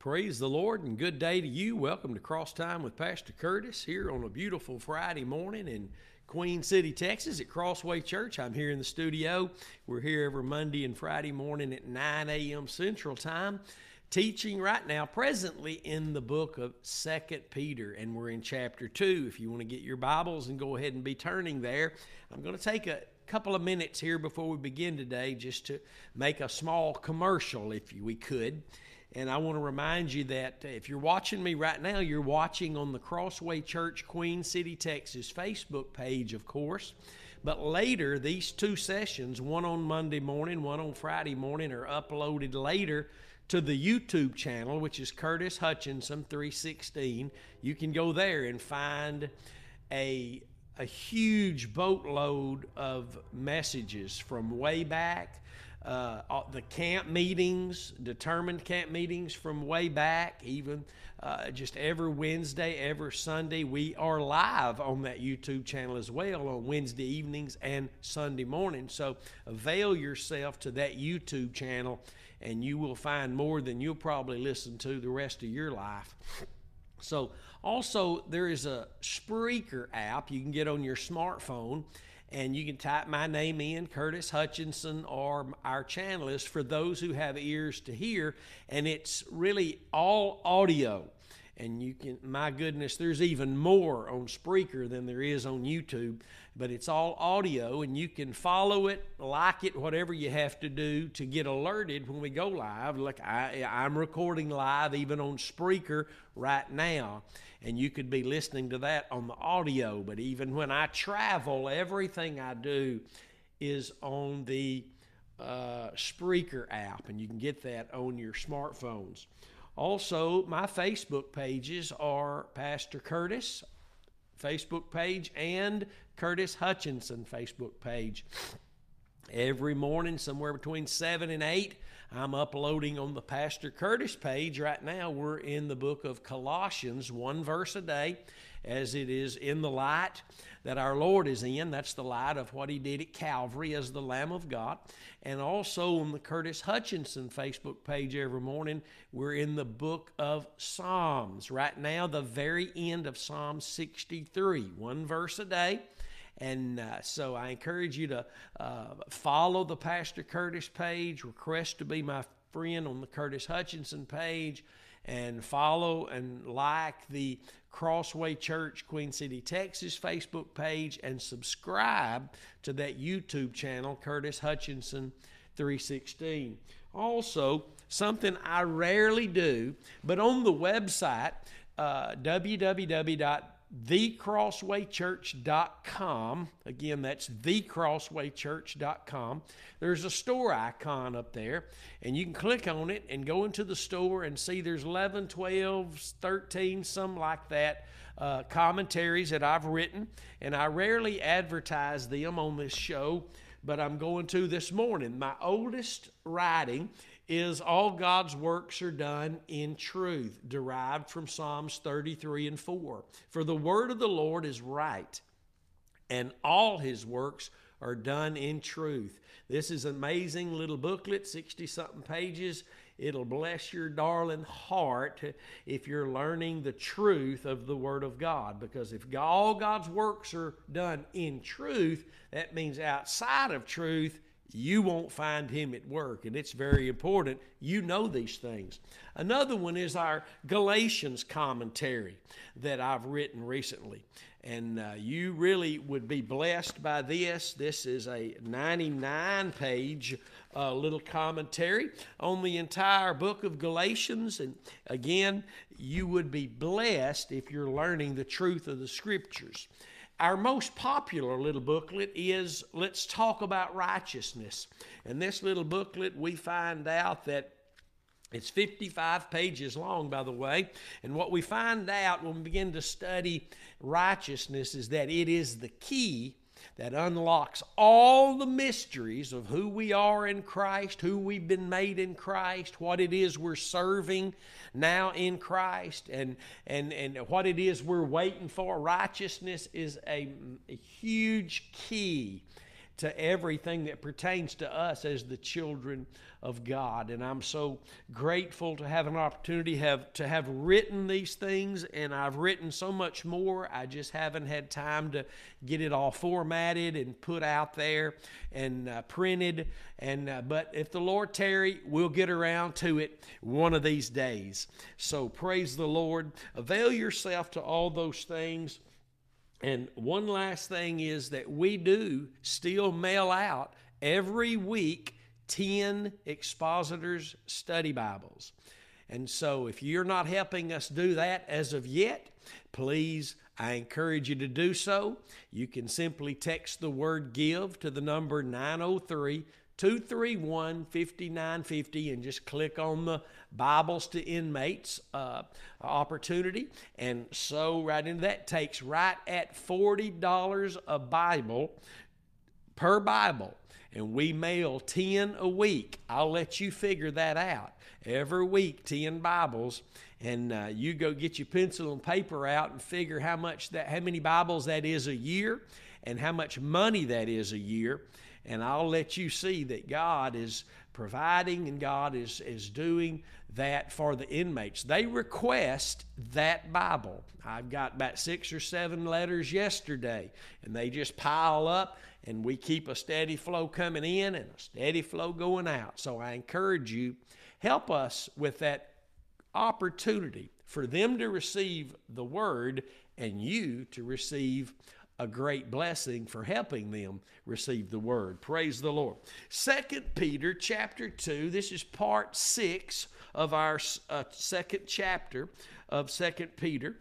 Praise the Lord and good day to you. Welcome to Cross Time with Pastor Curtis here on a beautiful Friday morning in Queen City, Texas at Crossway Church. I'm here in the studio. We're here every Monday and Friday morning at 9 a.m. Central Time teaching right now presently in the book of second peter and we're in chapter 2 if you want to get your bibles and go ahead and be turning there i'm going to take a couple of minutes here before we begin today just to make a small commercial if we could and I want to remind you that uh, if you're watching me right now, you're watching on the Crossway Church, Queen City, Texas Facebook page, of course. But later, these two sessions, one on Monday morning, one on Friday morning, are uploaded later to the YouTube channel, which is Curtis Hutchinson 316. You can go there and find a a huge boatload of messages from way back uh, the camp meetings, determined camp meetings from way back, even uh, just every Wednesday, every Sunday. We are live on that YouTube channel as well on Wednesday evenings and Sunday mornings. So avail yourself to that YouTube channel, and you will find more than you'll probably listen to the rest of your life. So, also, there is a Spreaker app you can get on your smartphone and you can type my name in, Curtis Hutchinson, or our channel is for those who have ears to hear, and it's really all audio. And you can, my goodness, there's even more on Spreaker than there is on YouTube, but it's all audio, and you can follow it, like it, whatever you have to do to get alerted when we go live. Like I, I'm recording live even on Spreaker right now and you could be listening to that on the audio. But even when I travel, everything I do is on the uh, Spreaker app, and you can get that on your smartphones. Also, my Facebook pages are Pastor Curtis Facebook page and Curtis Hutchinson Facebook page. Every morning, somewhere between 7 and 8, I'm uploading on the Pastor Curtis page right now. We're in the book of Colossians, one verse a day, as it is in the light that our Lord is in. That's the light of what He did at Calvary as the Lamb of God. And also on the Curtis Hutchinson Facebook page every morning, we're in the book of Psalms. Right now, the very end of Psalm 63, one verse a day. And uh, so I encourage you to uh, follow the Pastor Curtis page, request to be my friend on the Curtis Hutchinson page, and follow and like the Crossway Church Queen City, Texas Facebook page, and subscribe to that YouTube channel, Curtis Hutchinson 316. Also, something I rarely do, but on the website, uh, www thecrosswaychurch.com. Again, that's thecrosswaychurch.com. There's a store icon up there, and you can click on it and go into the store and see there's 11, 12, 13, some like that. Uh, commentaries that I've written, and I rarely advertise them on this show, but I'm going to this morning. My oldest writing is all God's works are done in truth, derived from Psalms 33 and 4. For the word of the Lord is right, and all his works are done in truth. This is an amazing little booklet, 60 something pages. It'll bless your darling heart if you're learning the truth of the Word of God. Because if all God's works are done in truth, that means outside of truth, you won't find him at work. And it's very important you know these things. Another one is our Galatians commentary that I've written recently. And uh, you really would be blessed by this. This is a 99 page uh, little commentary on the entire book of Galatians. And again, you would be blessed if you're learning the truth of the scriptures. Our most popular little booklet is Let's Talk About Righteousness. And this little booklet, we find out that it's 55 pages long, by the way. And what we find out when we begin to study righteousness is that it is the key that unlocks all the mysteries of who we are in Christ, who we've been made in Christ, what it is we're serving now in Christ, and, and, and what it is we're waiting for. Righteousness is a, a huge key to everything that pertains to us as the children of God. And I'm so grateful to have an opportunity have to have written these things and I've written so much more. I just haven't had time to get it all formatted and put out there and uh, printed and uh, but if the Lord tarry, we'll get around to it one of these days. So praise the Lord. Avail yourself to all those things. And one last thing is that we do still mail out every week 10 Expositor's study Bibles. And so if you're not helping us do that as of yet, please, I encourage you to do so. You can simply text the word give to the number 903 231 5950 and just click on the Bibles to Inmates uh, opportunity. And so, right into that takes right at $40 a Bible per Bible and we mail 10 a week. I'll let you figure that out. Every week, 10 Bibles, and uh, you go get your pencil and paper out and figure how much that, how many Bibles that is a year, and how much money that is a year. And I'll let you see that God is providing and God is, is doing that for the inmates. They request that Bible. I've got about six or seven letters yesterday, and they just pile up and we keep a steady flow coming in and a steady flow going out. So I encourage you, help us with that opportunity for them to receive the word and you to receive a great blessing for helping them receive the word. Praise the Lord. Second Peter chapter 2, this is part 6 of our uh, second chapter of Second Peter.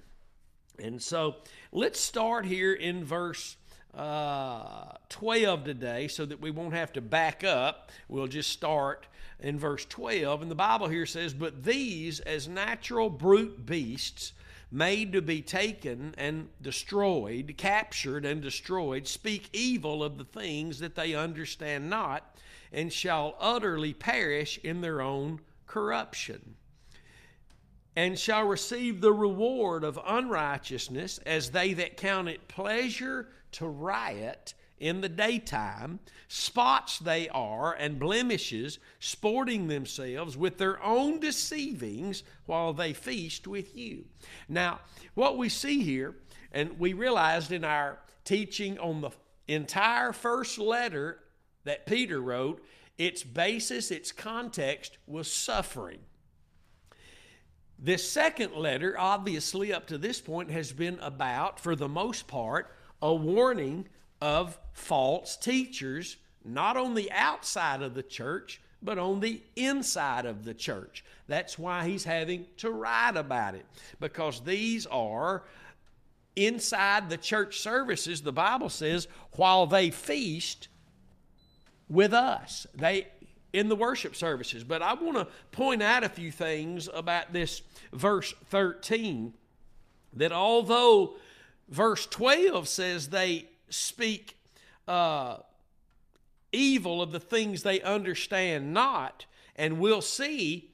And so let's start here in verse uh, 12 today so that we won't have to back up. We'll just start in verse 12. And the Bible here says, But these, as natural brute beasts, made to be taken and destroyed, captured and destroyed, speak evil of the things that they understand not, and shall utterly perish in their own corruption and shall receive the reward of unrighteousness as they that count it pleasure to riot in the daytime, spots they are and blemishes, sporting themselves with their own deceivings while they feast with you. Now, what we see here, and we realized in our teaching on the entire first letter that Peter wrote, its basis, its context was suffering. This second letter, obviously, up to this point, has been about, for the most part, a warning of false teachers, not on the outside of the church, but on the inside of the church. That's why he's having to write about it, because these are inside the church services, the Bible says, while they feast with us. They in the worship services. But I want to point out a few things about this verse 13 that although verse 12 says they speak uh, evil of the things they understand not, and we'll see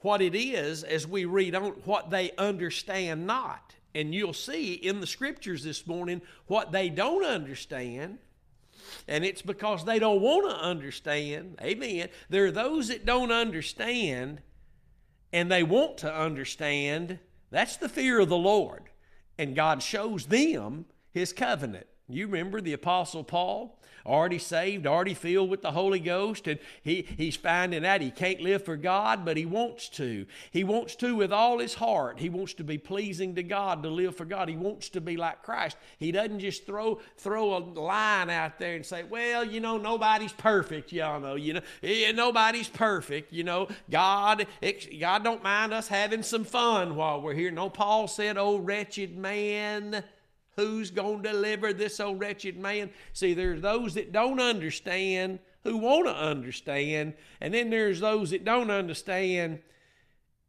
what it is as we read on what they understand not. And you'll see in the scriptures this morning what they don't understand. And it's because they don't want to understand. Amen. There are those that don't understand and they want to understand. That's the fear of the Lord and God shows them his covenant. You remember the Apostle Paul? already saved, already filled with the Holy Ghost, and he, he's finding out he can't live for God, but he wants to. He wants to with all his heart. He wants to be pleasing to God, to live for God. He wants to be like Christ. He doesn't just throw throw a line out there and say, "Well, you know, nobody's perfect." Y'all know, you know, yeah, nobody's perfect. You know, God, eh, God don't mind us having some fun while we're here. No, Paul said, "Oh, wretched man." Who's going to deliver this old wretched man? See, there's those that don't understand who want to understand, and then there's those that don't understand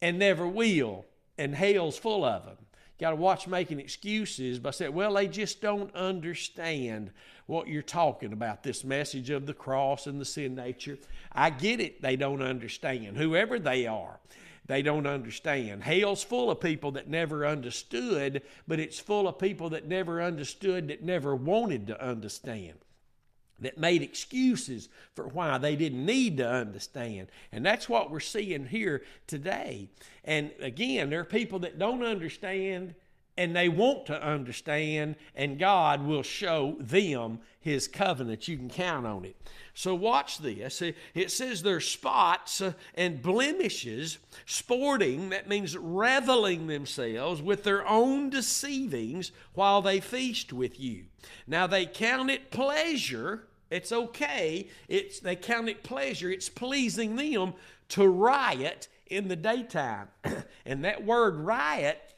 and never will, and hell's full of them. Got to watch making excuses by saying, well, they just don't understand what you're talking about, this message of the cross and the sin nature. I get it, they don't understand, whoever they are they don't understand. Hell's full of people that never understood, but it's full of people that never understood that never wanted to understand. that made excuses for why they didn't need to understand. And that's what we're seeing here today. And again, there are people that don't understand and they want to understand, and God will show them His covenant. You can count on it. So, watch this. It says there's spots uh, and blemishes, sporting, that means reveling themselves with their own deceivings while they feast with you. Now, they count it pleasure it's okay. It's they count it pleasure. It's pleasing them to riot in the daytime. and that word riot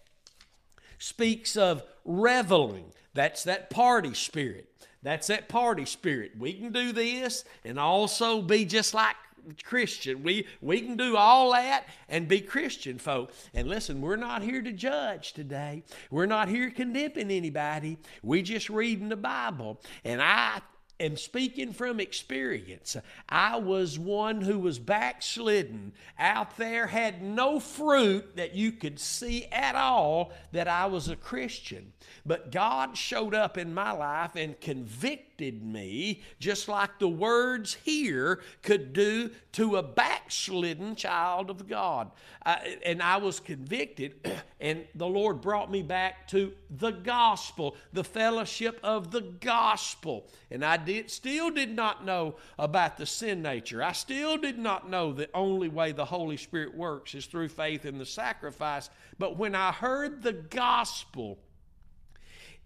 speaks of reveling. That's that party spirit. That's that party spirit. We can do this and also be just like Christian. We we can do all that and be Christian folk. And listen, we're not here to judge today. We're not here condemning anybody. We just reading the Bible. And I am speaking from experience. I was one who was backslidden out there, had no fruit that you could see at all that I was a Christian. But God showed up in my life and convicted me, just like the words here could do to a backslidden child of God. Uh, and I was convicted, and the Lord brought me back to the gospel, the fellowship of the gospel. And I did still did not know about the sin nature. I still did not know the only way the Holy Spirit works is through faith in the sacrifice. But when I heard the gospel,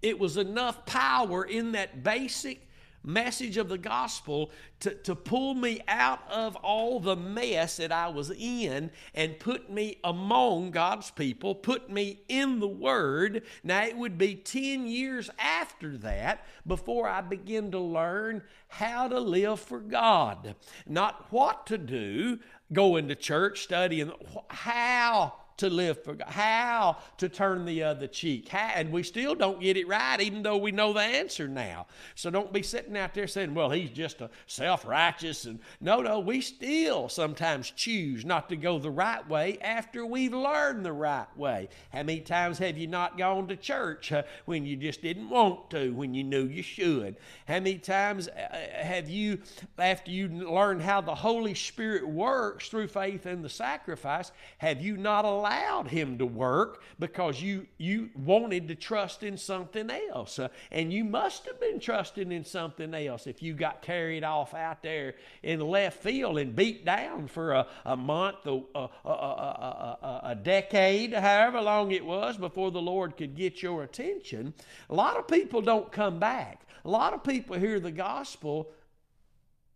it was enough power in that basic message of the gospel to, to pull me out of all the mess that I was in and put me among God's people, put me in the Word. Now, it would be 10 years after that before I begin to learn how to live for God. Not what to do, going to church, studying, how to live for God, how to turn the other cheek. How, and we still don't get it right, even though we know the answer now. So don't be sitting out there saying, well, he's just a self righteous. And no, no, we still sometimes choose not to go the right way after we've learned the right way. How many times have you not gone to church uh, when you just didn't want to, when you knew you should? How many times uh, have you, after you learned how the Holy Spirit works through faith in the sacrifice, have you not allowed? Allowed him to work because you you wanted to trust in something else. Uh, and you must have been trusting in something else if you got carried off out there in left field and beat down for a, a month a, a, a, a decade however long it was before the lord could get your attention. A lot of people don't come back. A lot of people hear the gospel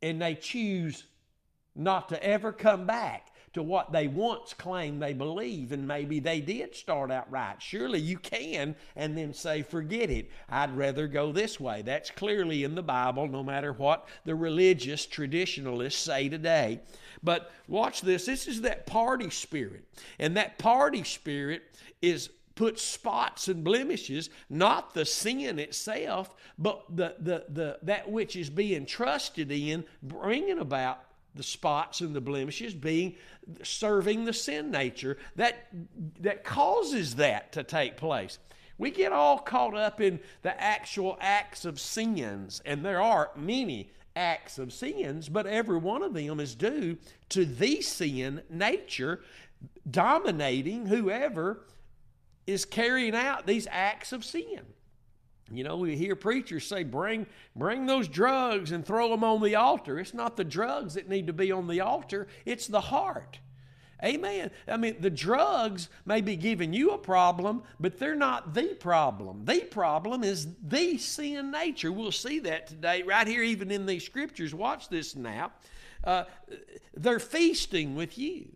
and they choose not to ever come back to what they once claimed they believe, and maybe they did start out right. Surely you can, and then say, forget it. I'd rather go this way. That's clearly in the Bible, no matter what the religious traditionalists say today. But watch this. This is that party spirit. And that party spirit is put spots and blemishes, not the sin itself, but the, the, the, that which is being trusted in, bringing about the spots and the blemishes being serving the sin nature that that causes that to take place. We get all caught up in the actual acts of sins and there are many acts of sins but every one of them is due to the sin nature dominating whoever is carrying out these acts of sin you know, we hear preachers say, bring, bring those drugs and throw them on the altar. It's not the drugs that need to be on the altar, it's the heart. Amen. I mean, the drugs may be giving you a problem, but they're not the problem. The problem is the sin nature. We'll see that today, right here, even in these scriptures. Watch this now. Uh, they're feasting with you.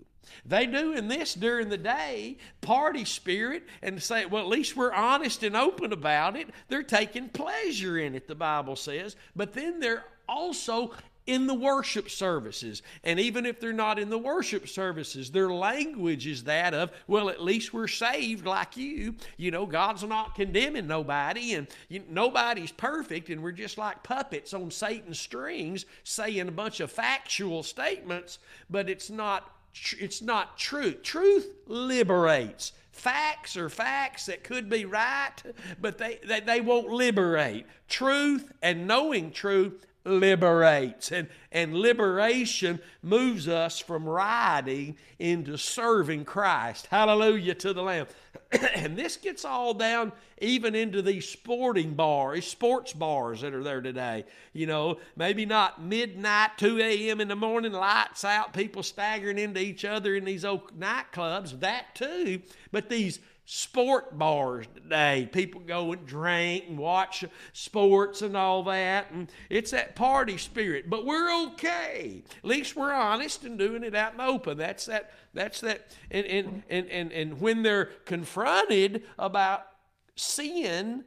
They do in this during the day, party spirit, and say, well, at least we're honest and open about it. They're taking pleasure in it, the Bible says. But then they're also in the worship services. And even if they're not in the worship services, their language is that of, well, at least we're saved like you. You know, God's not condemning nobody, and you, nobody's perfect, and we're just like puppets on Satan's strings saying a bunch of factual statements, but it's not it's not truth. Truth liberates. Facts are facts that could be right, but they, they, they won't liberate. Truth and knowing truth liberates. And, and liberation moves us from riding into serving Christ. Hallelujah to the Lamb. and this gets all down even into these sporting bars, sports bars that are there today. You know, maybe not midnight, 2 a.m. in the morning, lights out, people staggering into each other in these old nightclubs, that too. But these sport bars today. People go and drink and watch sports and all that. And it's that party spirit. But we're okay. At least we're honest and doing it out in the open. That's that that's that and and and and, and when they're confronted about sin,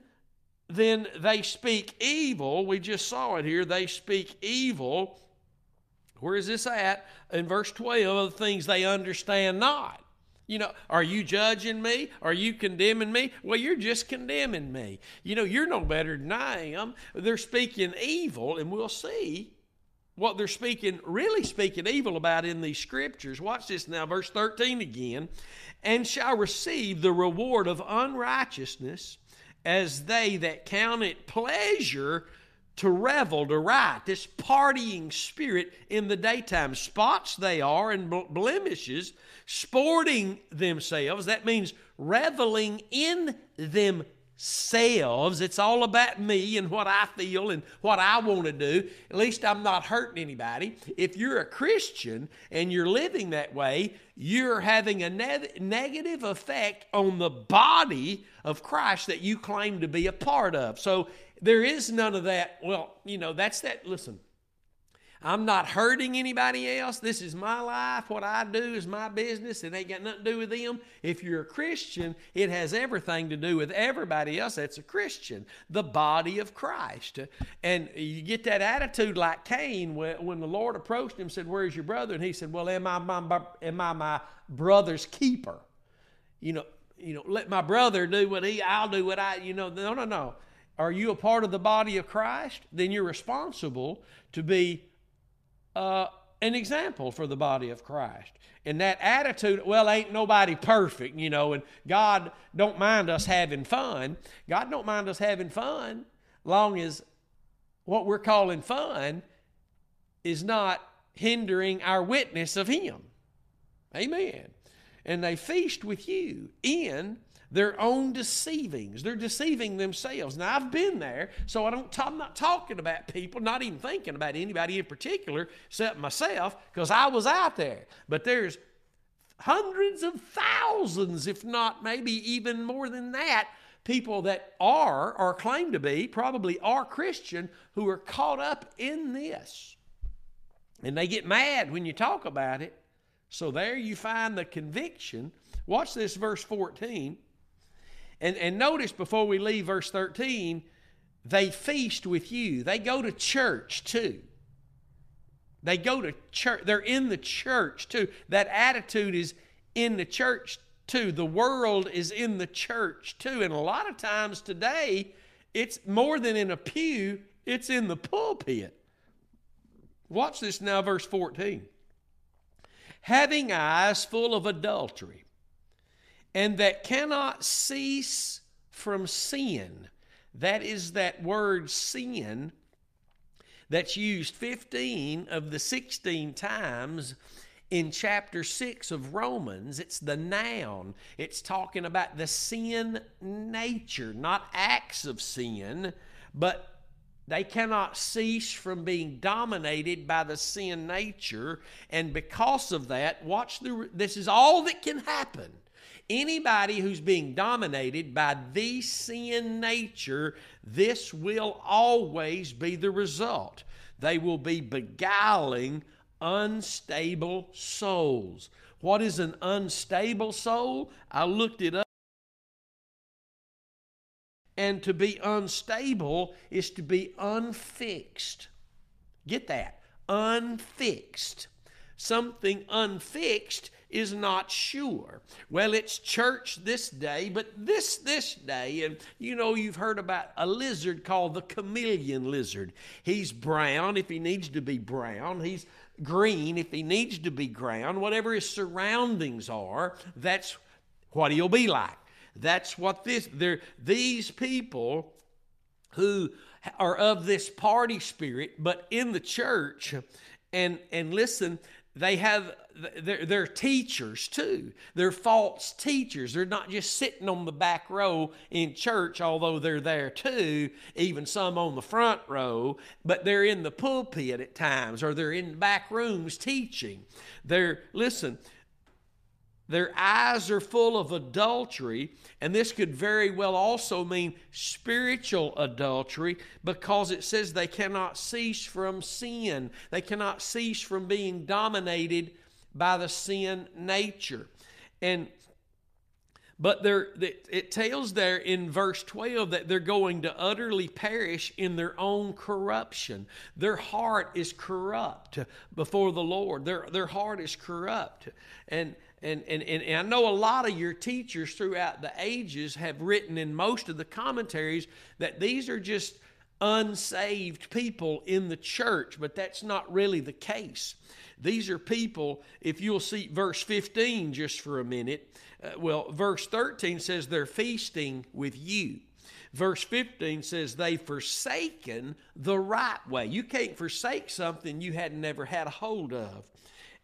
then they speak evil. We just saw it here. They speak evil. Where is this at? In verse 12, of the things they understand not. You know, are you judging me? Are you condemning me? Well, you're just condemning me. You know, you're no better than I am. They're speaking evil, and we'll see what they're speaking, really speaking evil about in these scriptures. Watch this now, verse 13 again. And shall receive the reward of unrighteousness as they that count it pleasure to revel, to riot, this partying spirit in the daytime. Spots they are and blemishes, sporting themselves. That means reveling in themselves. It's all about me and what I feel and what I want to do. At least I'm not hurting anybody. If you're a Christian and you're living that way, you're having a ne- negative effect on the body of Christ that you claim to be a part of. So there is none of that. Well, you know, that's that. Listen, I'm not hurting anybody else. This is my life. What I do is my business. It ain't got nothing to do with them. If you're a Christian, it has everything to do with everybody else that's a Christian, the body of Christ. And you get that attitude like Cain when the Lord approached him said, Where's your brother? And he said, Well, am I my, am I my brother's keeper? You know, you know, let my brother do what he, I'll do what I, you know, no, no, no. Are you a part of the body of Christ? Then you're responsible to be uh, an example for the body of Christ. And that attitude, well, ain't nobody perfect, you know, and God don't mind us having fun. God don't mind us having fun long as what we're calling fun is not hindering our witness of Him. Amen. And they feast with you in their own deceivings. They're deceiving themselves. Now, I've been there, so I don't, I'm not talking about people, not even thinking about anybody in particular except myself, because I was out there. But there's hundreds of thousands, if not maybe even more than that, people that are or claim to be, probably are Christian, who are caught up in this. And they get mad when you talk about it. So there you find the conviction. Watch this verse 14. And, and notice before we leave verse 13, they feast with you. They go to church too. They go to church. They're in the church too. That attitude is in the church too. The world is in the church too. And a lot of times today, it's more than in a pew, it's in the pulpit. Watch this now, verse 14. Having eyes full of adultery and that cannot cease from sin. That is that word sin that's used 15 of the 16 times in chapter 6 of Romans. It's the noun. It's talking about the sin nature, not acts of sin, but they cannot cease from being dominated by the sin nature. And because of that, watch the, this is all that can happen Anybody who's being dominated by the sin nature, this will always be the result. They will be beguiling unstable souls. What is an unstable soul? I looked it up. And to be unstable is to be unfixed. Get that? Unfixed. Something unfixed is not sure. Well, it's church this day, but this this day, and you know you've heard about a lizard called the chameleon lizard. He's brown if he needs to be brown. He's green if he needs to be ground. Whatever his surroundings are, that's what he'll be like. That's what this these people who are of this party spirit, but in the church, and and listen, they have they're, they're, teachers too. They're false teachers. They're not just sitting on the back row in church, although they're there too, even some on the front row, but they're in the pulpit at times or they're in back rooms teaching. They're, listen, their eyes are full of adultery, and this could very well also mean spiritual adultery because it says they cannot cease from sin. They cannot cease from being dominated by the sin nature. And but there, it tells there in verse 12 that they're going to utterly perish in their own corruption. Their heart is corrupt before the Lord. Their, their heart is corrupt. And, and, and, and I know a lot of your teachers throughout the ages have written in most of the commentaries that these are just unsaved people in the church, but that's not really the case. These are people, if you'll see verse 15 just for a minute, uh, well, verse 13 says they're feasting with you. Verse 15 says they've forsaken the right way. You can't forsake something you had never had a hold of.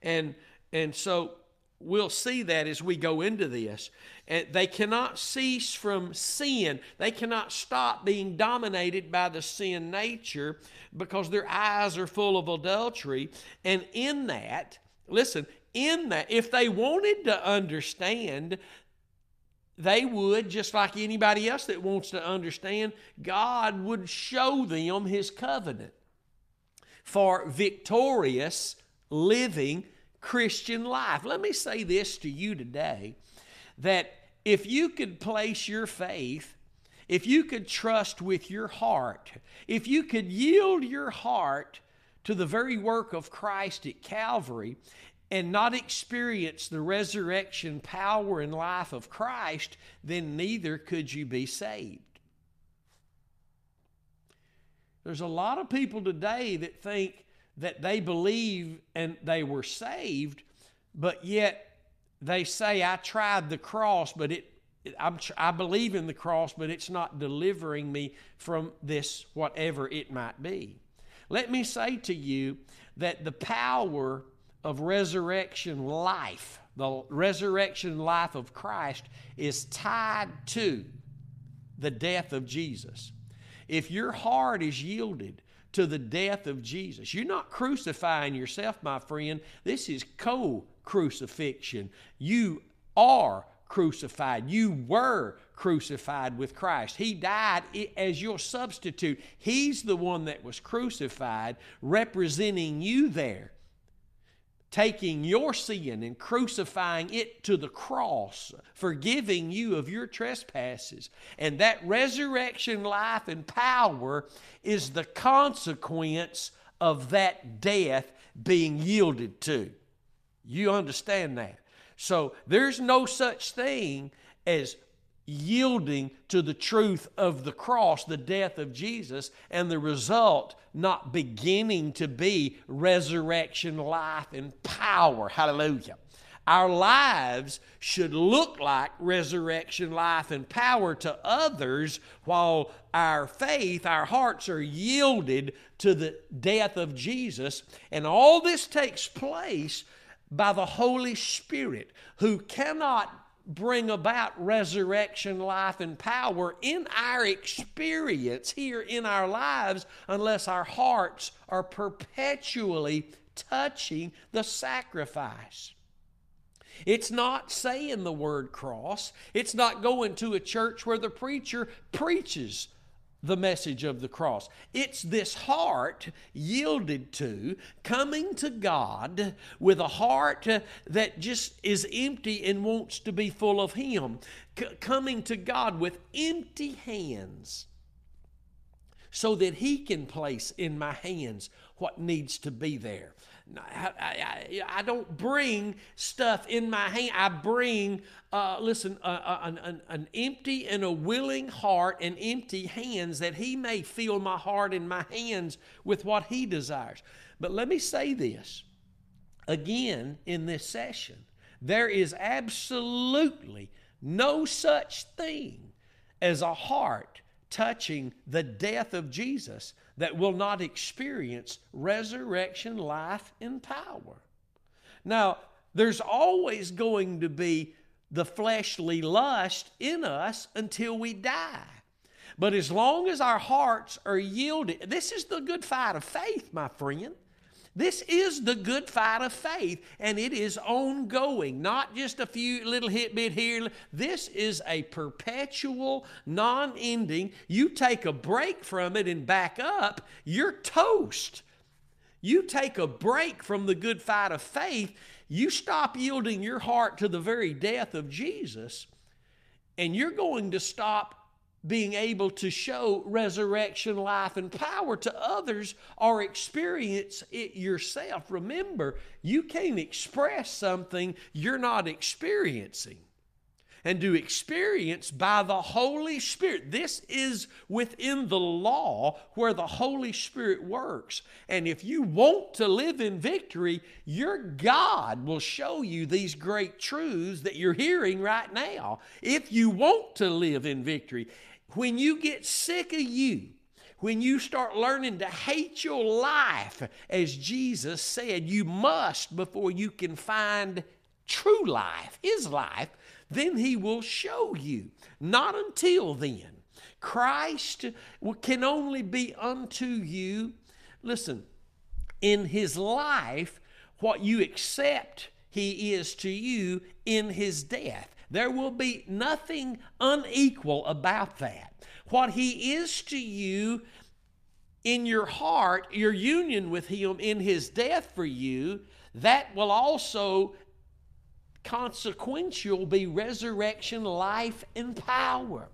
And, and so we'll see that as we go into this. And they cannot cease from sin. They cannot stop being dominated by the sin nature because their eyes are full of adultery. And in that, listen, in that, if they wanted to understand, they would, just like anybody else that wants to understand, God would show them His covenant for victorious living Christian life. Let me say this to you today that if you could place your faith, if you could trust with your heart, if you could yield your heart to the very work of Christ at Calvary and not experience the resurrection power and life of Christ, then neither could you be saved. There's a lot of people today that think that they believe and they were saved, but yet they say, I tried the cross, but it, I'm, I believe in the cross, but it's not delivering me from this, whatever it might be. Let me say to you that the power of resurrection life, the resurrection life of Christ, is tied to the death of Jesus. If your heart is yielded to the death of Jesus, you're not crucifying yourself, my friend. This is co crucifixion. You are crucified. You were crucified with Christ. He died as your substitute. He's the one that was crucified, representing you there taking your sin and crucifying it to the cross, forgiving you of your trespasses. And that resurrection life and power is the consequence of that death being yielded to. You understand that? So there's no such thing as yielding to the truth of the cross, the death of Jesus, and the result not beginning to be resurrection life and power. Hallelujah. Our lives should look like resurrection life and power to others while our faith, our hearts are yielded to the death of Jesus. And all this takes place by the Holy Spirit who cannot bring about resurrection life and power in our experience here in our lives unless our hearts are perpetually touching the sacrifice. It's not saying the word cross. It's not going to a church where the preacher preaches the message of the cross. It's this heart yielded to, coming to God with a heart that just is empty and wants to be full of Him. C- coming to God with empty hands so that He can place in my hands what needs to be there. I, I, I, don't bring stuff in my hand. I bring, uh, listen, an, an, empty and a willing heart and empty hands that He may fill my heart and my hands with what He desires. But let me say this again in this session there is absolutely no such thing as a heart touching the death of Jesus that will not experience resurrection, life, and power. Now, there's always going to be the fleshly lust in us until we die. But as long as our hearts are yielded, this is the good fight of faith, my friend. This is the good fight of faith, and it is ongoing, not just a few little hit bit here. This is a perpetual, non ending. You take a break from it and back up, you're toast. You take a break from the good fight of faith, you stop yielding your heart to the very death of Jesus, and you're going to stop being able to show resurrection life and power to others or experience it yourself. Remember, you can't express something you're not experiencing and to experience by the Holy Spirit. This is within the law where the Holy Spirit works. And if you want to live in victory, your God will show you these great truths that you're hearing right now. If you want to live in victory, when you get sick of you, when you start learning to hate your life, as Jesus said, you must before you can find true life, His life, then He will show you. Not until then. Christ can only be unto you, listen, in His life, what you accept He is to you in His death. There will be nothing unequal about that. What He is to you in your heart, your union with Him in His death for you, that will also consequential be resurrection, life, and power.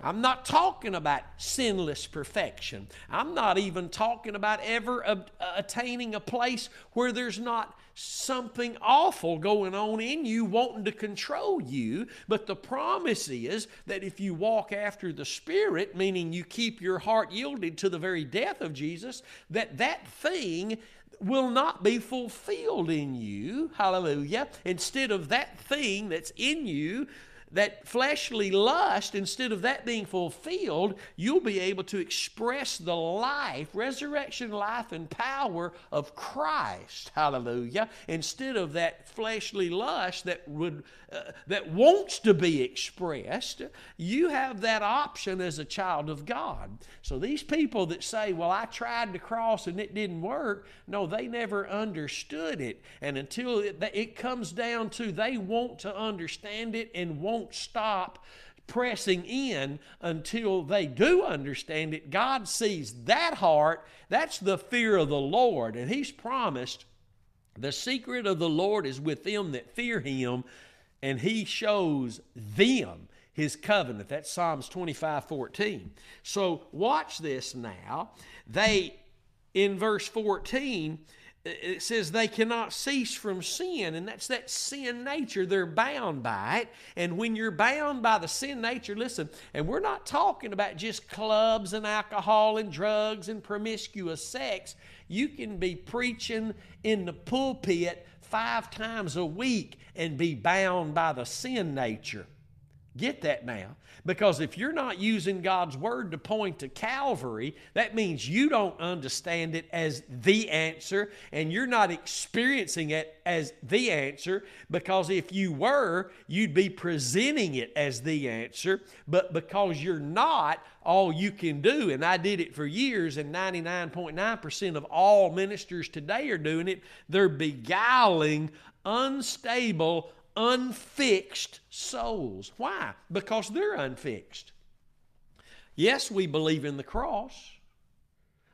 I'm not talking about sinless perfection. I'm not even talking about ever attaining a place where there's not something awful going on in you wanting to control you. But the promise is that if you walk after the Spirit, meaning you keep your heart yielded to the very death of Jesus, that that thing will not be fulfilled in you. Hallelujah. Instead of that thing that's in you, that fleshly lust, instead of that being fulfilled, you'll be able to express the life, resurrection life, and power of Christ. Hallelujah. Instead of that fleshly lust that would uh, that wants to be expressed, you have that option as a child of God. So these people that say, "Well, I tried to cross and it didn't work," no, they never understood it. And until it, it comes down to they want to understand it and want won't stop pressing in until they do understand it. God sees that heart. That's the fear of the Lord. And He's promised the secret of the Lord is with them that fear Him, and He shows them His covenant. That's Psalms 25 14. So watch this now. They, in verse 14, it says they cannot cease from sin, and that's that sin nature. They're bound by it. And when you're bound by the sin nature, listen, and we're not talking about just clubs and alcohol and drugs and promiscuous sex. You can be preaching in the pulpit five times a week and be bound by the sin nature. Get that now. Because if you're not using God's word to point to Calvary, that means you don't understand it as the answer and you're not experiencing it as the answer. Because if you were, you'd be presenting it as the answer. But because you're not, all you can do, and I did it for years, and 99.9% of all ministers today are doing it, they're beguiling unstable, unfixed souls. Why? Because they're unfixed. Yes, we believe in the cross,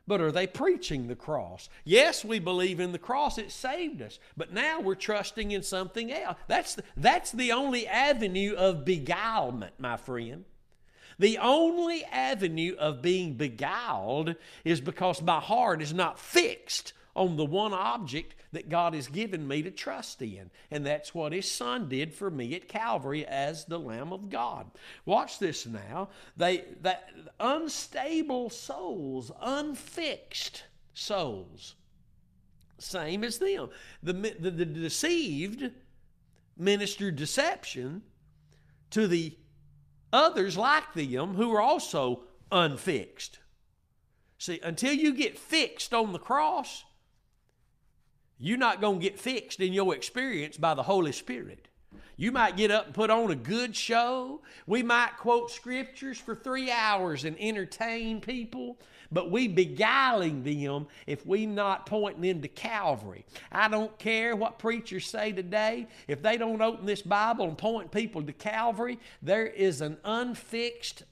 but are they preaching the cross? Yes, we believe in the cross, it saved us, but now we're trusting in something else. That's the, that's the only avenue of beguilement, my friend. The only avenue of being beguiled is because my heart is not fixed on the one object that God has given me to trust in. And that's what His Son did for me at Calvary as the Lamb of God. Watch this now. They that unstable souls, unfixed souls, same as them. The, the, the deceived ministered deception to the others like them who are also unfixed. See, until you get fixed on the cross, you're not going to get fixed in your experience by the Holy Spirit. You might get up and put on a good show. We might quote scriptures for three hours and entertain people, but we beguiling them if we not pointing them to Calvary. I don't care what preachers say today. If they don't open this Bible and point people to Calvary, there is an unfixed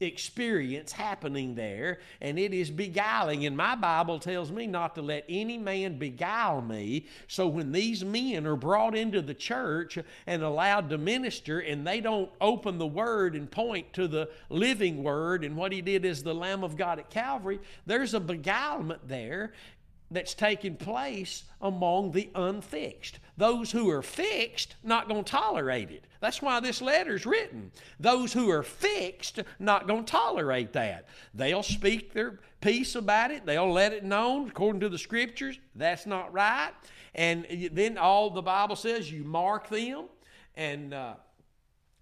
experience happening there, and it is beguiling. And my Bible tells me not to let any man beguile me. So when these men are brought into the church and allowed to minister, and they don't open the Word and point to the living Word and what He did as the Lamb of God at Calvary, there's a beguilement there that's taking place among the unfixed. Those who are fixed, not going to tolerate it. That's why this letter's written. Those who are fixed, not going to tolerate that. They'll speak their piece about it. They'll let it known according to the scriptures. That's not right. And then all the Bible says you mark them and. Uh,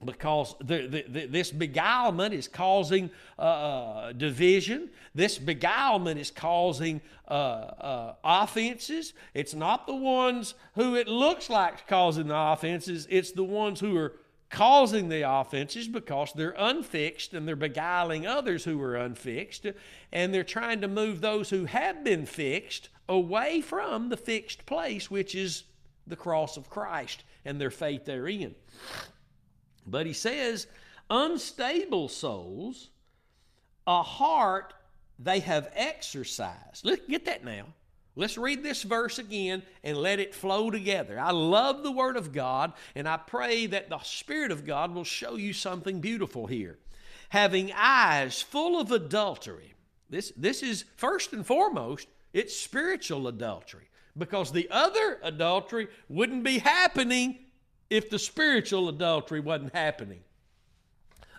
because the, the, the, this beguilement is causing uh, uh, division. This beguilement is causing uh, uh, offenses. It's not the ones who it looks like causing the offenses, it's the ones who are causing the offenses because they're unfixed and they're beguiling others who are unfixed. And they're trying to move those who have been fixed away from the fixed place, which is the cross of Christ and their faith therein. But he says, unstable souls, a heart they have exercised. Let's get that now. Let's read this verse again and let it flow together. I love the Word of God, and I pray that the Spirit of God will show you something beautiful here. Having eyes full of adultery. This, this is first and foremost, it's spiritual adultery because the other adultery wouldn't be happening if the spiritual adultery wasn't happening.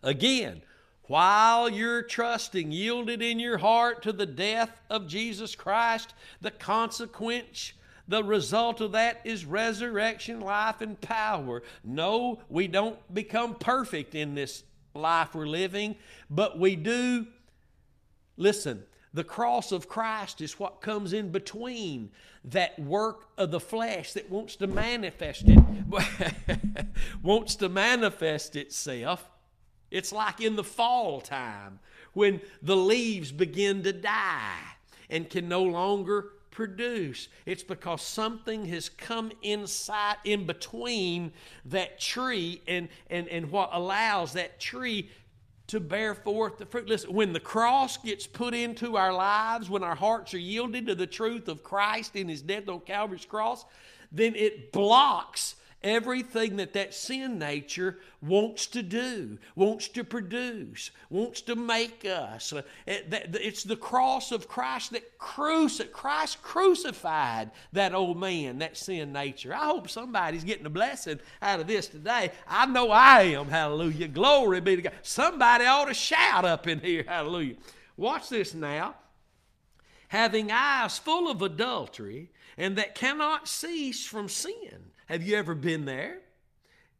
Again, while you're trusting, yielded in your heart to the death of Jesus Christ, the consequence, the result of that is resurrection, life, and power. No, we don't become perfect in this life we're living, but we do, listen, the cross of Christ is what comes in between that work of the flesh that wants to manifest it, wants to manifest itself. It's like in the fall time when the leaves begin to die and can no longer produce. It's because something has come inside, in between that tree and, and, and what allows that tree to bear forth the fruit. Listen, when the cross gets put into our lives, when our hearts are yielded to the truth of Christ in His death on Calvary's cross, then it blocks everything that that sin nature wants to do, wants to produce, wants to make us. Uh, it's the cross of Christ that cruci- Christ crucified that old man, that sin nature. I hope somebody's getting a blessing out of this today. I know I am. Hallelujah. Glory be to God. Somebody ought to shout up in here. Hallelujah. Watch this now. Having eyes full of adultery and that cannot cease from sin have you ever been there?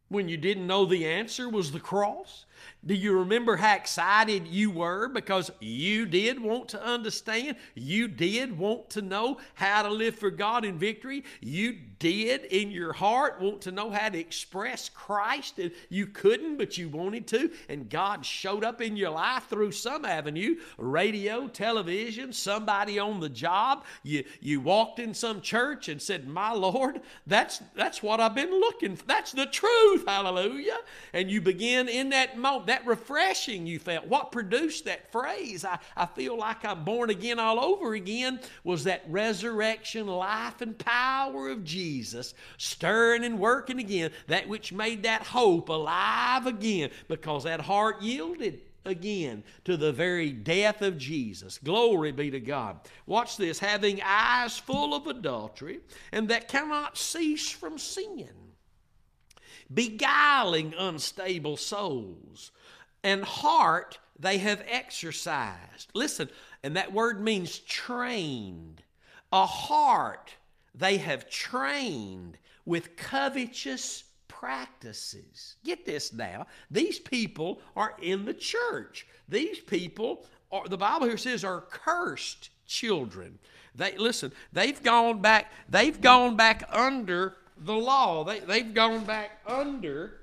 When you didn't know the answer was the cross? Do you remember how excited you were because you did want to understand? You did want to know how to live for God in victory? You did in your heart want to know how to express Christ and you couldn't, but you wanted to, and God showed up in your life through some avenue radio, television, somebody on the job. You, you walked in some church and said, My Lord, that's, that's what I've been looking for. That's the truth. Hallelujah. And you begin in that moment, refreshing you felt. What produced that phrase, I, I feel like I'm born again all over again, was that resurrection life and power of Jesus, stirring and working again, that which made that hope alive again, because that heart yielded again to the very death of Jesus. Glory be to God. Watch this having eyes full of adultery, and that cannot cease from sin, beguiling unstable souls, and heart they have exercised. Listen, and that word means trained. A heart they have trained with covetous practices. Get this now. These people are in the church. These people are, the Bible here says, are cursed children. They listen, they've gone back, they've gone back under the law. They, they've gone back under,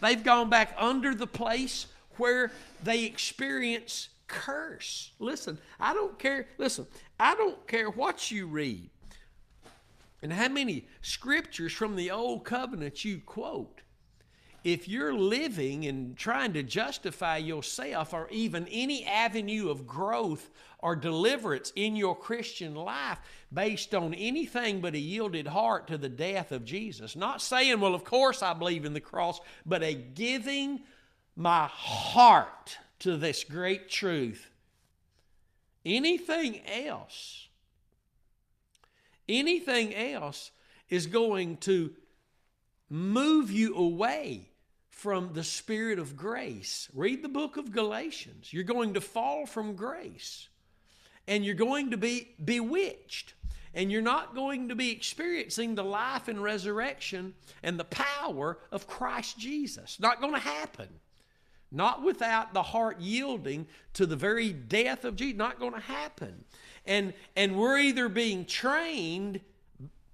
they've gone back under the place where they experience curse. Listen, I don't care. Listen, I don't care what you read and how many scriptures from the old covenant you quote. If you're living and trying to justify yourself or even any avenue of growth or deliverance in your Christian life based on anything but a yielded heart to the death of Jesus, not saying, well, of course I believe in the cross, but a giving my heart to this great truth. Anything else, anything else is going to move you away from the spirit of grace. Read the book of Galatians. You're going to fall from grace and you're going to be bewitched and you're not going to be experiencing the life and resurrection and the power of Christ Jesus. Not going to happen. Not without the heart yielding to the very death of Jesus. Not going to happen. And, and we're either being trained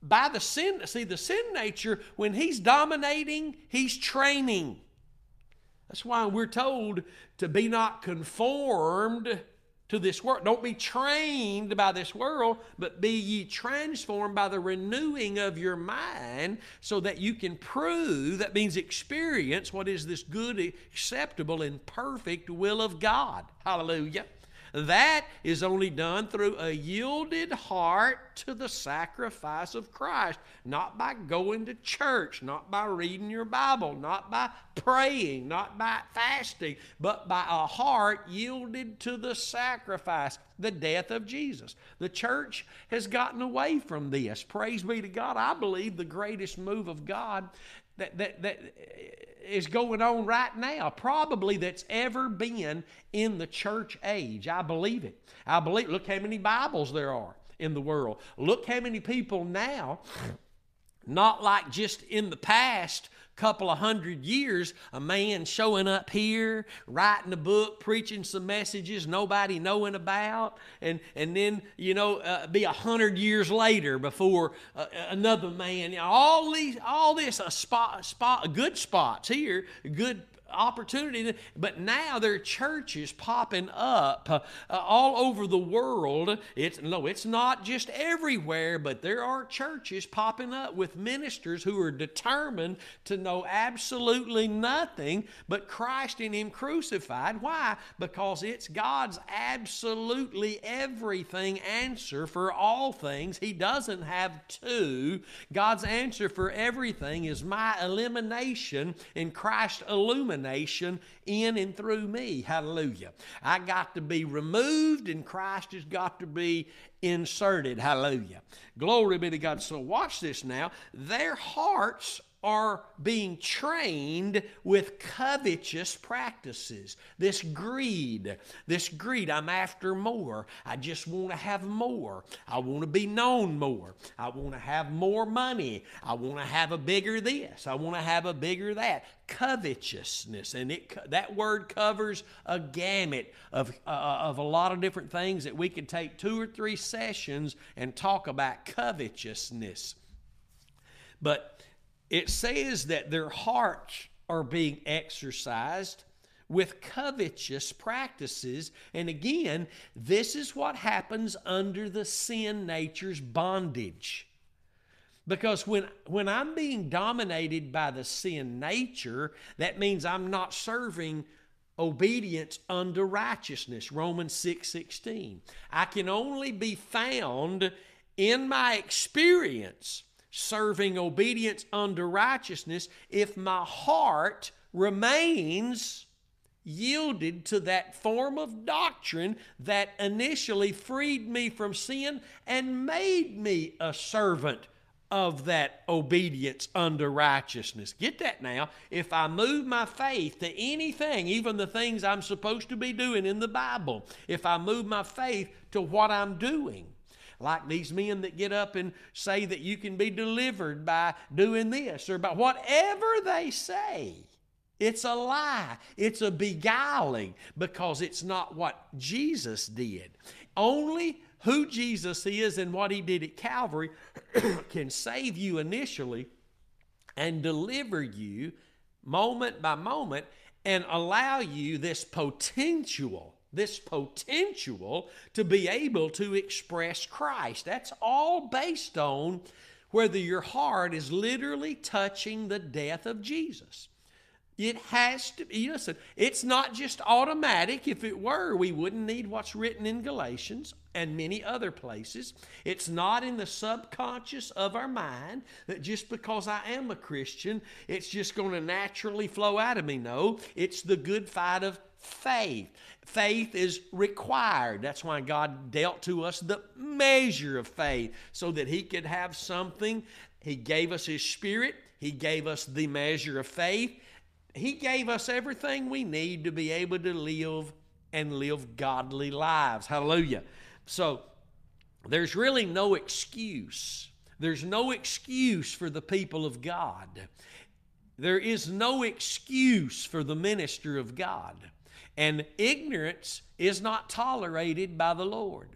by the sin. See, the sin nature, when he's dominating, he's training. That's why we're told to be not conformed to this world. Don't be trained by this world, but be ye transformed by the renewing of your mind so that you can prove, that means experience, what is this good, acceptable, and perfect will of God. Hallelujah. That is only done through a yielded heart to the sacrifice of Christ, not by going to church, not by reading your Bible, not by praying, not by fasting, but by a heart yielded to the sacrifice, the death of Jesus. The church has gotten away from this. Praise be to God. I believe the greatest move of God that, that, that eh, is going on right now, probably that's ever been in the church age. I believe it. I believe, look how many Bibles there are in the world. Look how many people now, not like just in the past, couple of hundred years, a man showing up here, writing a book, preaching some messages nobody knowing about, and and then you know uh, be a hundred years later before uh, another man. All these, all this, a spot, spot, good spots here, good opportunity. But now there are churches popping up uh, all over the world. It's no, it's not just everywhere, but there are churches popping up with ministers who are determined to know absolutely nothing but Christ and Him crucified. Why? Because it's God's absolutely everything answer for all things. He doesn't have two. God's answer for everything is my elimination in Christ illumination illumination in and through me. Hallelujah. I got to be removed and Christ has got to be inserted. Hallelujah. Glory be to God. So watch this now. Their hearts are being trained with covetous practices. This greed, this greed, I'm after more. I just want to have more. I want to be known more. I want to have more money. I want to have a bigger this. I want to have a bigger that. Covetousness. And it, that word covers a gamut of, uh, of a lot of different things that we could take two or three sessions and talk about covetousness. But it says that their hearts are being exercised with covetous practices. And again, this is what happens under the sin nature's bondage. Because when, when I'm being dominated by the sin nature, that means I'm not serving obedience unto righteousness. Romans 6 16. I can only be found in my experience serving obedience unto righteousness if my heart remains yielded to that form of doctrine that initially freed me from sin and made me a servant of that obedience unto righteousness. Get that now. If I move my faith to anything, even the things I'm supposed to be doing in the Bible, if I move my faith to what I'm doing, like these men that get up and say that you can be delivered by doing this or by whatever they say. It's a lie. It's a beguiling because it's not what Jesus did. Only who Jesus is and what he did at Calvary can save you initially and deliver you moment by moment and allow you this potential this potential to be able to express Christ. That's all based on whether your heart is literally touching the death of Jesus. It has to be, listen, it's not just automatic. If it were, we wouldn't need what's written in Galatians and many other places. It's not in the subconscious of our mind that just because I am a Christian, it's just going to naturally flow out of me. No, it's the good fight of faith. Faith is required. That's why God dealt to us the measure of faith so that He could have something. He gave us His Spirit, He gave us the measure of faith. He gave us everything we need to be able to live and live godly lives. Hallelujah. So there's really no excuse. There's no excuse for the people of God. There is no excuse for the minister of God. And ignorance is not tolerated by the Lord.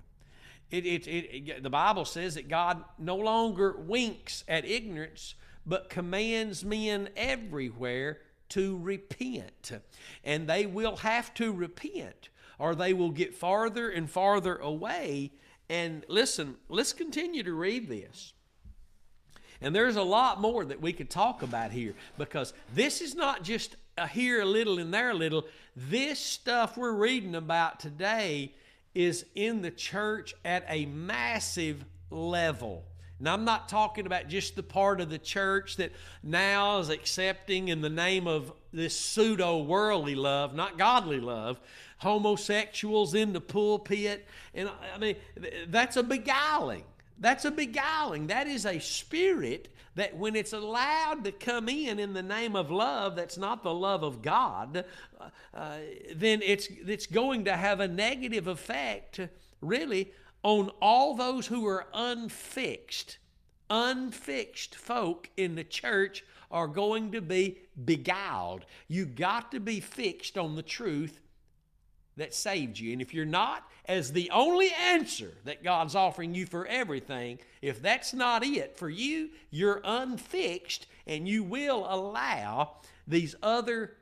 It, it, it, the Bible says that God no longer winks at ignorance, but commands men everywhere to repent. And they will have to repent, or they will get farther and farther away. And listen, let's continue to read this. And there's a lot more that we could talk about here because this is not just Uh, here a little and there a little. This stuff we're reading about today is in the church at a massive level. Now, I'm not talking about just the part of the church that now is accepting in the name of this pseudo worldly love, not godly love, homosexuals in the pulpit. And I mean, that's a beguiling. That's a beguiling. That is a spirit that, when it's allowed to come in in the name of love, that's not the love of God, uh, then it's, it's going to have a negative effect, really, on all those who are unfixed. Unfixed folk in the church are going to be beguiled. You got to be fixed on the truth that saved you. And if you're not, as the only answer that God's offering you for everything, if that's not it for you, you're unfixed and you will allow these other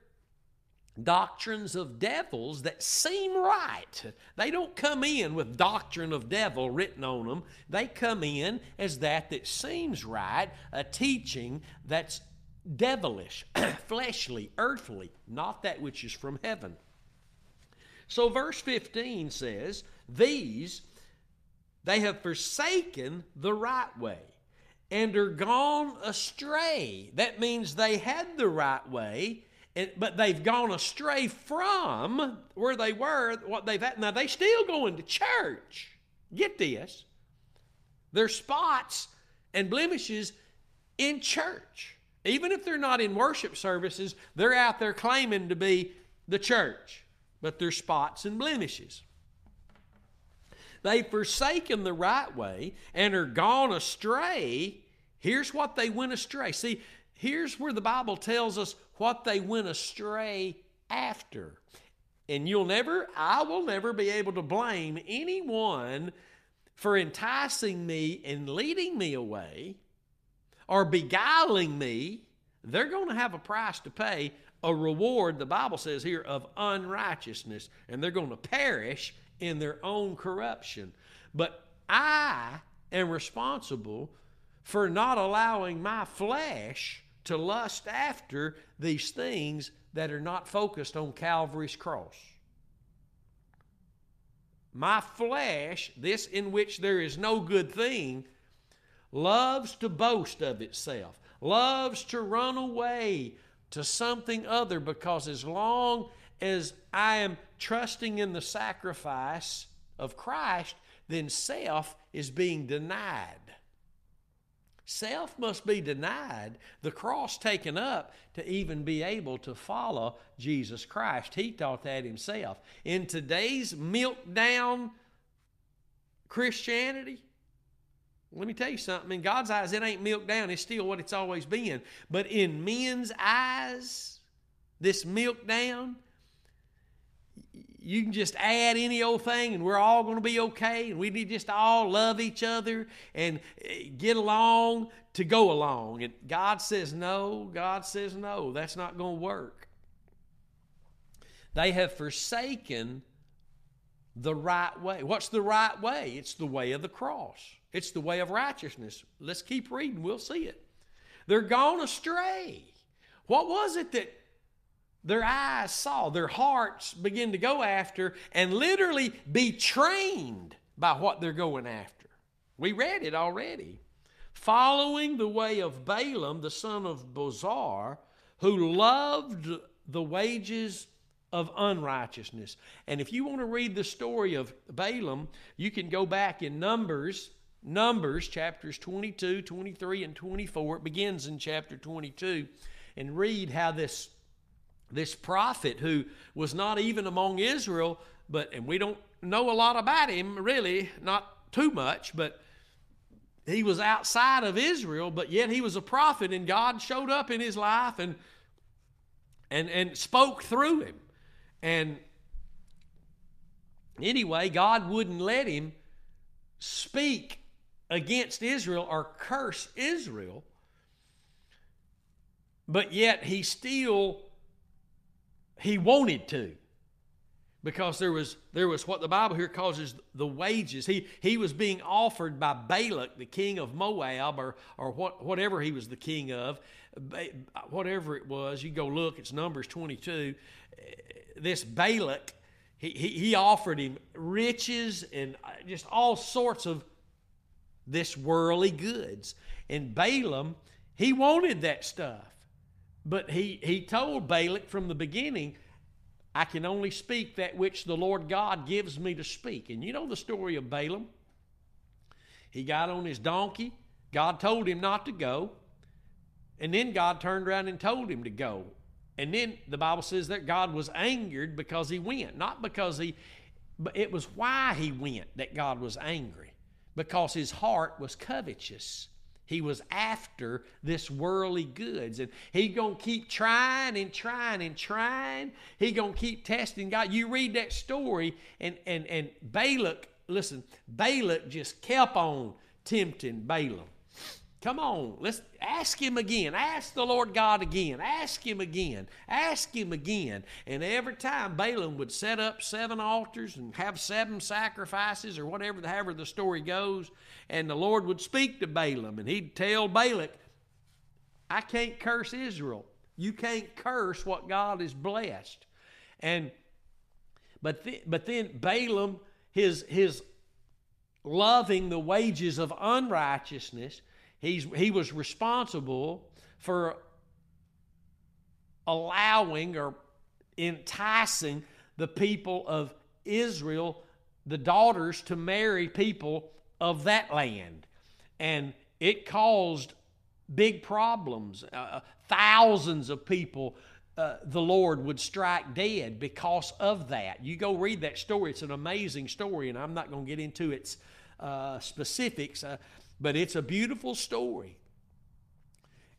doctrines of devils that seem right. They don't come in with doctrine of devil written on them. They come in as that that seems right, a teaching that's devilish, fleshly, earthly, not that which is from heaven. So verse 15 says, These they have forsaken the right way and are gone astray. That means they had the right way but they've gone astray from where they were, what they've had. Now, they still going to church. Get this. There's spots and blemishes in church. Even if they're not in worship services, they're out there claiming to be the church, but there's spots and blemishes. They've forsaken the right way and are gone astray. Here's what they went astray. See, here's where the Bible tells us what they went astray after. And you'll never, I will never be able to blame anyone for enticing me and leading me away or beguiling me. They're going to have a price to pay, a reward, the Bible says here, of unrighteousness, and they're going to perish in their own corruption. But I am responsible for not allowing my flesh to lust after these things that are not focused on Calvary's cross. My flesh, this in which there is no good thing, loves to boast of itself, loves to run away to something other because as long as I am trusting in the sacrifice of Christ, then self is being denied. Self must be denied, the cross taken up to even be able to follow Jesus Christ. He taught that himself. In today's milk down Christianity, Let me tell you something. In God's eyes, it ain't milk down. It's still what it's always been. But in men's eyes, this milk down, you can just add any old thing and we're all going to be okay and we need just all love each other and eh, get along to go along. And God says no, God says no. That's not going to work. They have forsaken the right way. What's the right way? It's the way of the cross. It's the way of righteousness. Let's keep reading, we'll see it. They're gone astray. What was it that their eyes saw, their hearts begin to go after, and literally be trained by what they're going after? We read it already. Following the way of Balaam, the son of Bosor, who loved the wages of unrighteousness. And if you want to read the story of Balaam, you can go back in Numbers Numbers chapters 22, 23, and 24. It begins in chapter 22 and read how this, this prophet who was not even among Israel, but, and we don't know a lot about him really, not too much, but he was outside of Israel, but yet he was a prophet and God showed up in his life and, and, and spoke through him. And anyway, God wouldn't let him speak against Israel or curse Israel, but yet he still he wanted to. Because there was there was what the Bible here calls the wages. He he was being offered by Balak, the king of Moab, or or what whatever he was the king of, whatever it was. You go look. It's Numbers twenty two. Uh, this Balak, he, he he offered him riches and uh, just all sorts of this worldly goods. And Balaam, he wanted that stuff. But he, he told Balak from the beginning, I can only speak that which the Lord God gives me to speak. And you know the story of Balaam? He got on his donkey. God told him not to go. And then God turned around and told him to go. And then the Bible says that God was angered because he went, not because he, but it was why he went that God was angry because his heart was covetous. He was after this worldly goods. And he gonna keep trying and trying and trying. He gonna keep testing God. You read that story, and and and Balak, listen, Balak just kept on tempting Balaam. Come on, let's ask him again. Ask the Lord God again. Ask him again. Ask him again. And every time Balaam would set up seven altars and have seven sacrifices or whatever, however the story goes, and the Lord would speak to Balaam and he'd tell Balak, I can't curse Israel. You can't curse what God has blessed. And but but then Balaam, his his loving the wages of unrighteousness He's, he was responsible for allowing or enticing the people of Israel, the daughters, to marry people of that land. And it caused big problems. Uh, uh thousands of people uh, the Lord would strike dead because of that. You go read that story. It's an amazing story, and I'm not going to get into its uh, specifics. But it's a beautiful story.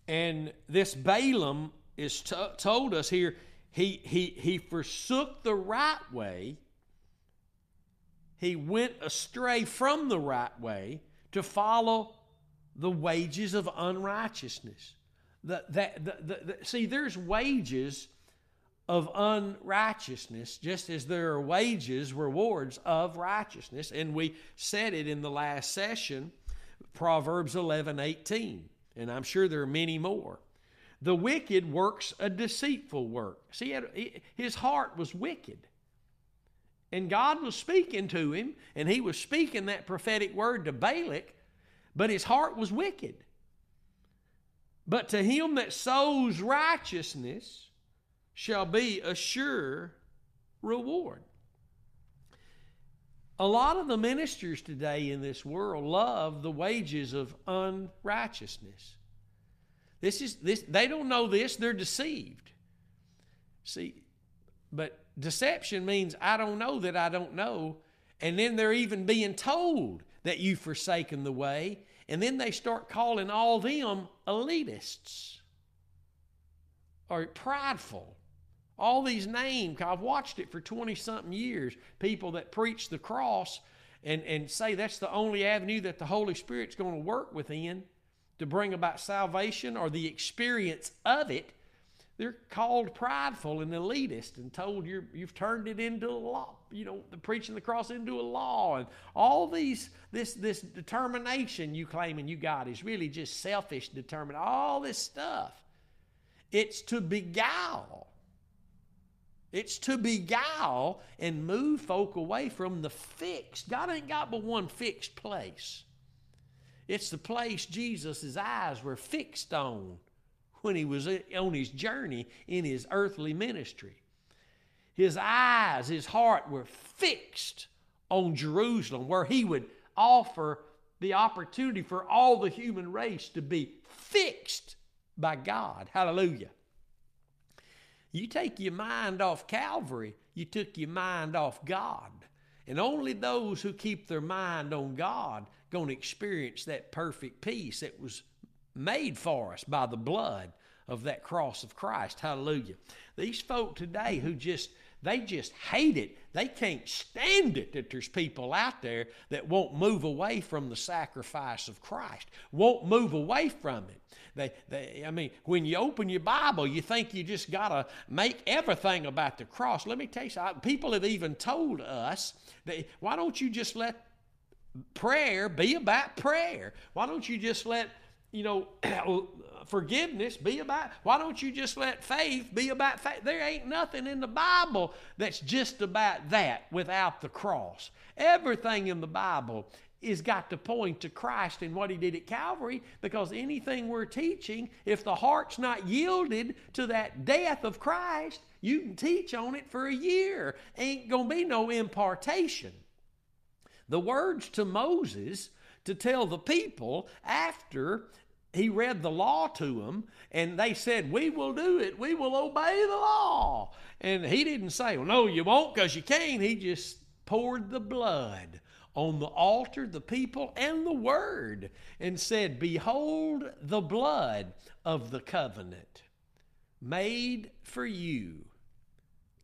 And this Balaam is t- told us here he, he, he forsook the right way, he went astray from the right way to follow the wages of unrighteousness. The, that, the, the, the, see, there's wages of unrighteousness, just as there are wages, rewards of righteousness. And we said it in the last session Proverbs 11 18. And I'm sure there are many more. The wicked works a deceitful work. See, his heart was wicked. And God was speaking to him, and he was speaking that prophetic word to Balak, but his heart was wicked. But to him that sows righteousness shall be a sure reward. A lot of the ministers today in this world love the wages of unrighteousness. This is this they don't know this, they're deceived. See, but deception means I don't know that I don't know, and then they're even being told that you've forsaken the way, And then they start calling all them elitists or prideful. All these names, I've watched it for 20 something years. People that preach the cross and, and say that's the only avenue that the Holy Spirit's going to work within to bring about salvation or the experience of it. They're called prideful and elitist and told you you've turned it into a law, you know, the preaching the cross into a law and all these this this determination you claiming you got is really just selfish determination. All this stuff. It's to beguile. It's to beguile and move folk away from the fixed. God ain't got but one fixed place. It's the place Jesus' eyes were fixed on when he was on his journey in his earthly ministry. His eyes, his heart were fixed on Jerusalem, where he would offer the opportunity for all the human race to be fixed by God. Hallelujah. You take your mind off Calvary, you took your mind off God. And only those who keep their mind on God going to experience that perfect peace that was made for us by the blood of that cross of Christ. Hallelujah. These folk today who just they just hate it. They can't stand it that there's people out there that won't move away from the sacrifice of Christ, won't move away from it. They, they, I mean, when you open your Bible, you think you just got to make everything about the cross. Let me tell you something. People have even told us that why don't you just let prayer be about prayer? Why don't you just let you know, forgiveness be about, why don't you just let faith be about faith? There ain't nothing in the Bible that's just about that without the cross. Everything in the Bible is got to point to Christ and what he did at Calvary because anything we're teaching, if the heart's not yielded to that death of Christ, you can teach on it for a year. Ain't going to be no impartation. The words to Moses to tell the people after he read the law to them and they said, We will do it. We will obey the law. And he didn't say, Well, no, you won't because you can't. He just poured the blood on the altar, the people, and the word and said, Behold the blood of the covenant made for you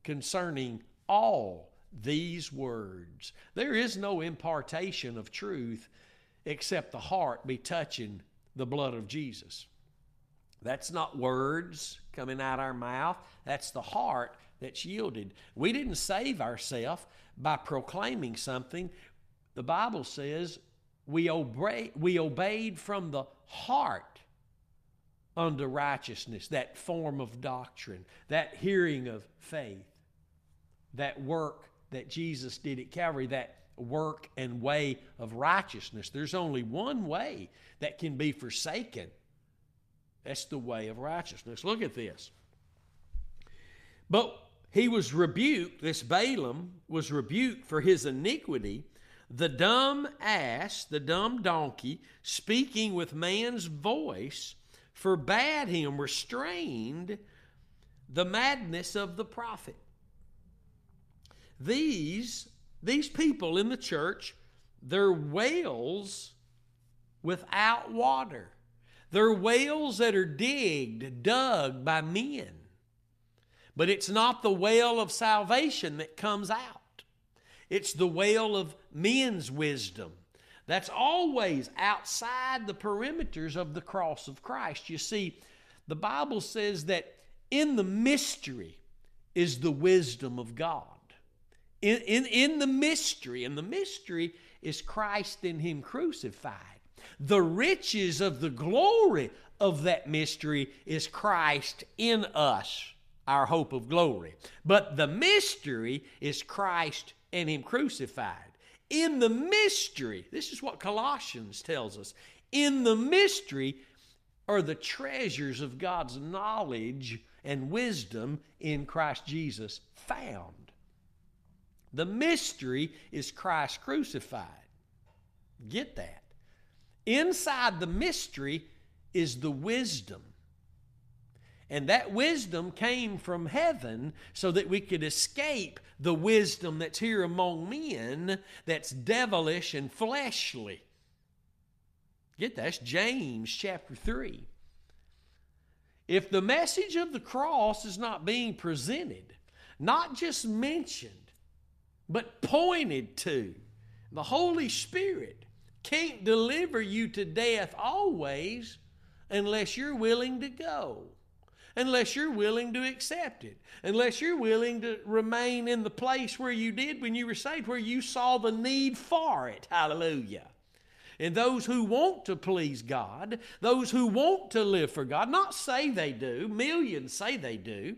concerning all these words. There is no impartation of truth except the heart be touching the blood of Jesus. That's not words coming out our mouth, that's the heart that's yielded. We didn't save ourselves by proclaiming something. The Bible says we, obey, we obeyed from the heart unto righteousness, that form of doctrine, that hearing of faith, that work that Jesus did at Calvary, that work and way of righteousness. There's only one way that can be forsaken. That's the way of righteousness. Look at this. But he was rebuked, this Balaam was rebuked for his iniquity. The dumb ass, the dumb donkey, speaking with man's voice, forbade him, restrained the madness of the prophet. These these people in the church, they're whales without water. They're whales that are digged, dug by men. But it's not the whale of salvation that comes out. It's the whale of men's wisdom. That's always outside the perimeters of the cross of Christ. You see, the Bible says that in the mystery is the wisdom of God in, in, in the mystery, and the mystery is Christ in Him crucified. The riches of the glory of that mystery is Christ in us, our hope of glory. But the mystery is Christ and Him crucified. In the mystery, this is what Colossians tells us. In the mystery are the treasures of God's knowledge and wisdom in Christ Jesus found. The mystery is Christ crucified. Get that. Inside the mystery is the wisdom. And that wisdom came from heaven so that we could escape the wisdom that's here among men that's devilish and fleshly. Get that? That's James chapter 3. If the message of the cross is not being presented, not just mentioned, but pointed to, the Holy Spirit can't deliver you to death always unless you're willing to go, unless you're willing to accept it, unless you're willing to remain in the place where you did when you were saved, where you saw the need for it. Hallelujah. And those who want to please God, those who want to live for God, not say they do, millions say they do,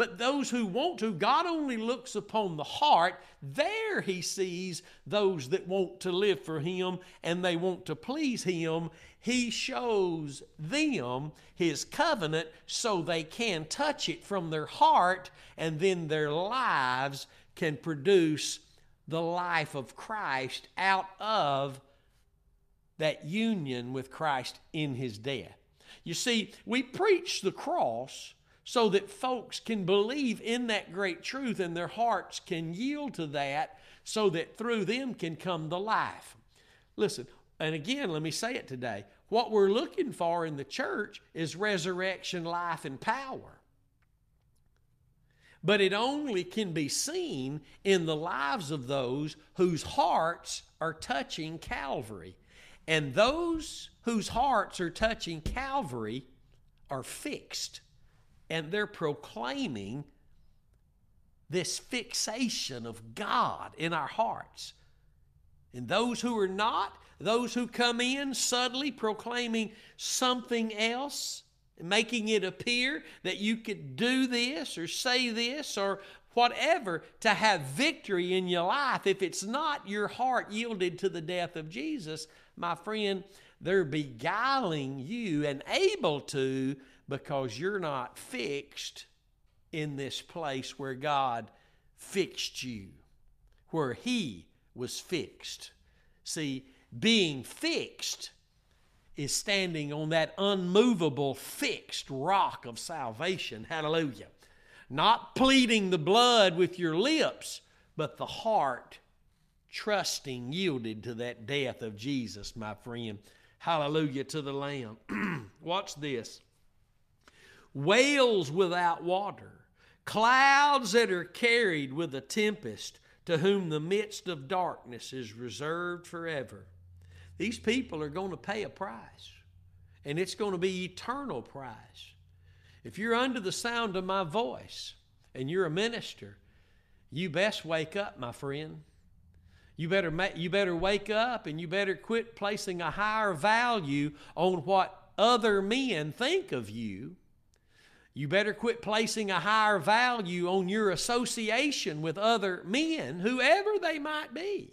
but those who want to, God only looks upon the heart. There he sees those that want to live for him and they want to please him. He shows them his covenant so they can touch it from their heart and then their lives can produce the life of Christ out of that union with Christ in his death. You see, we preach the cross so that folks can believe in that great truth and their hearts can yield to that so that through them can come the life. Listen, and again, let me say it today. What we're looking for in the church is resurrection, life, and power. But it only can be seen in the lives of those whose hearts are touching Calvary. And those whose hearts are touching Calvary are fixed and they're proclaiming this fixation of God in our hearts. And those who are not, those who come in subtly proclaiming something else, making it appear that you could do this or say this or whatever to have victory in your life, if it's not your heart yielded to the death of Jesus, my friend, they're beguiling you and able to because you're not fixed in this place where God fixed you, where He was fixed. See, being fixed is standing on that unmovable, fixed rock of salvation. Hallelujah. Not pleading the blood with your lips, but the heart trusting, yielded to that death of Jesus, my friend. Hallelujah to the Lamb. Watch this whales without water, clouds that are carried with a tempest, to whom the midst of darkness is reserved forever. These people are going to pay a price, and it's going to be eternal price. If you're under the sound of my voice and you're a minister, you best wake up, my friend. You better, you better wake up and you better quit placing a higher value on what other men think of you you better quit placing a higher value on your association with other men, whoever they might be.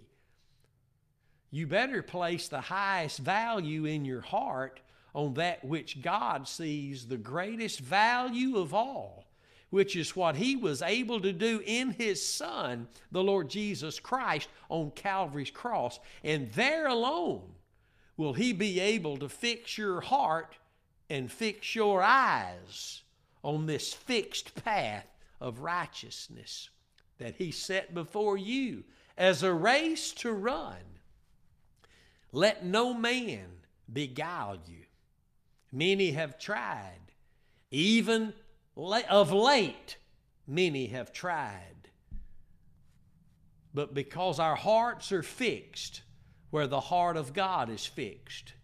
You better place the highest value in your heart on that which God sees the greatest value of all, which is what He was able to do in His Son, the Lord Jesus Christ, on Calvary's cross. And there alone will He be able to fix your heart and fix your eyes on this fixed path of righteousness that He set before you as a race to run. Let no man beguile you. Many have tried, even of late, many have tried. But because our hearts are fixed where the heart of God is fixed,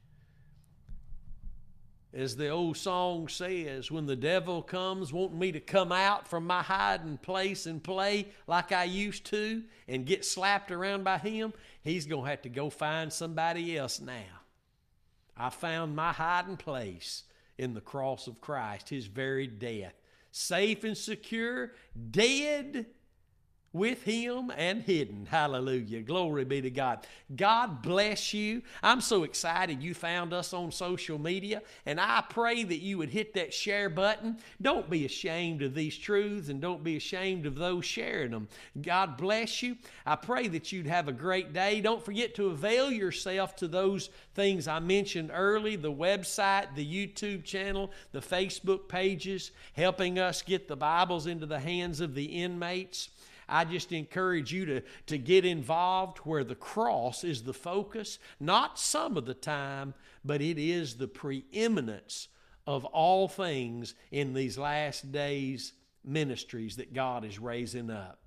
as the old song says, when the devil comes wanting me to come out from my hiding place and play like I used to and get slapped around by him, he's going to have to go find somebody else now. I found my hiding place in the cross of Christ, his very death. Safe and secure, dead with him and hidden. Hallelujah. Glory be to God. God bless you. I'm so excited you found us on social media, and I pray that you would hit that share button. Don't be ashamed of these truths and don't be ashamed of those sharing them. God bless you. I pray that you'd have a great day. Don't forget to avail yourself to those things I mentioned early the website, the YouTube channel, the Facebook pages, helping us get the Bibles into the hands of the inmates. I just encourage you to, to get involved where the cross is the focus, not some of the time, but it is the preeminence of all things in these last days ministries that God is raising up.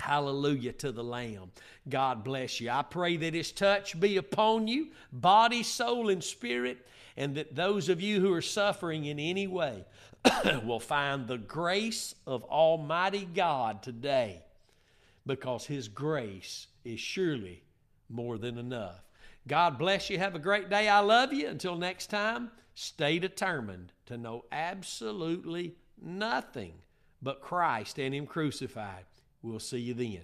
Hallelujah to the Lamb. God bless you. I pray that His touch be upon you, body, soul, and spirit, and that those of you who are suffering in any way will find the grace of Almighty God today because His grace is surely more than enough. God bless you. Have a great day. I love you. Until next time, stay determined to know absolutely nothing but Christ and Him crucified. We'll see you then.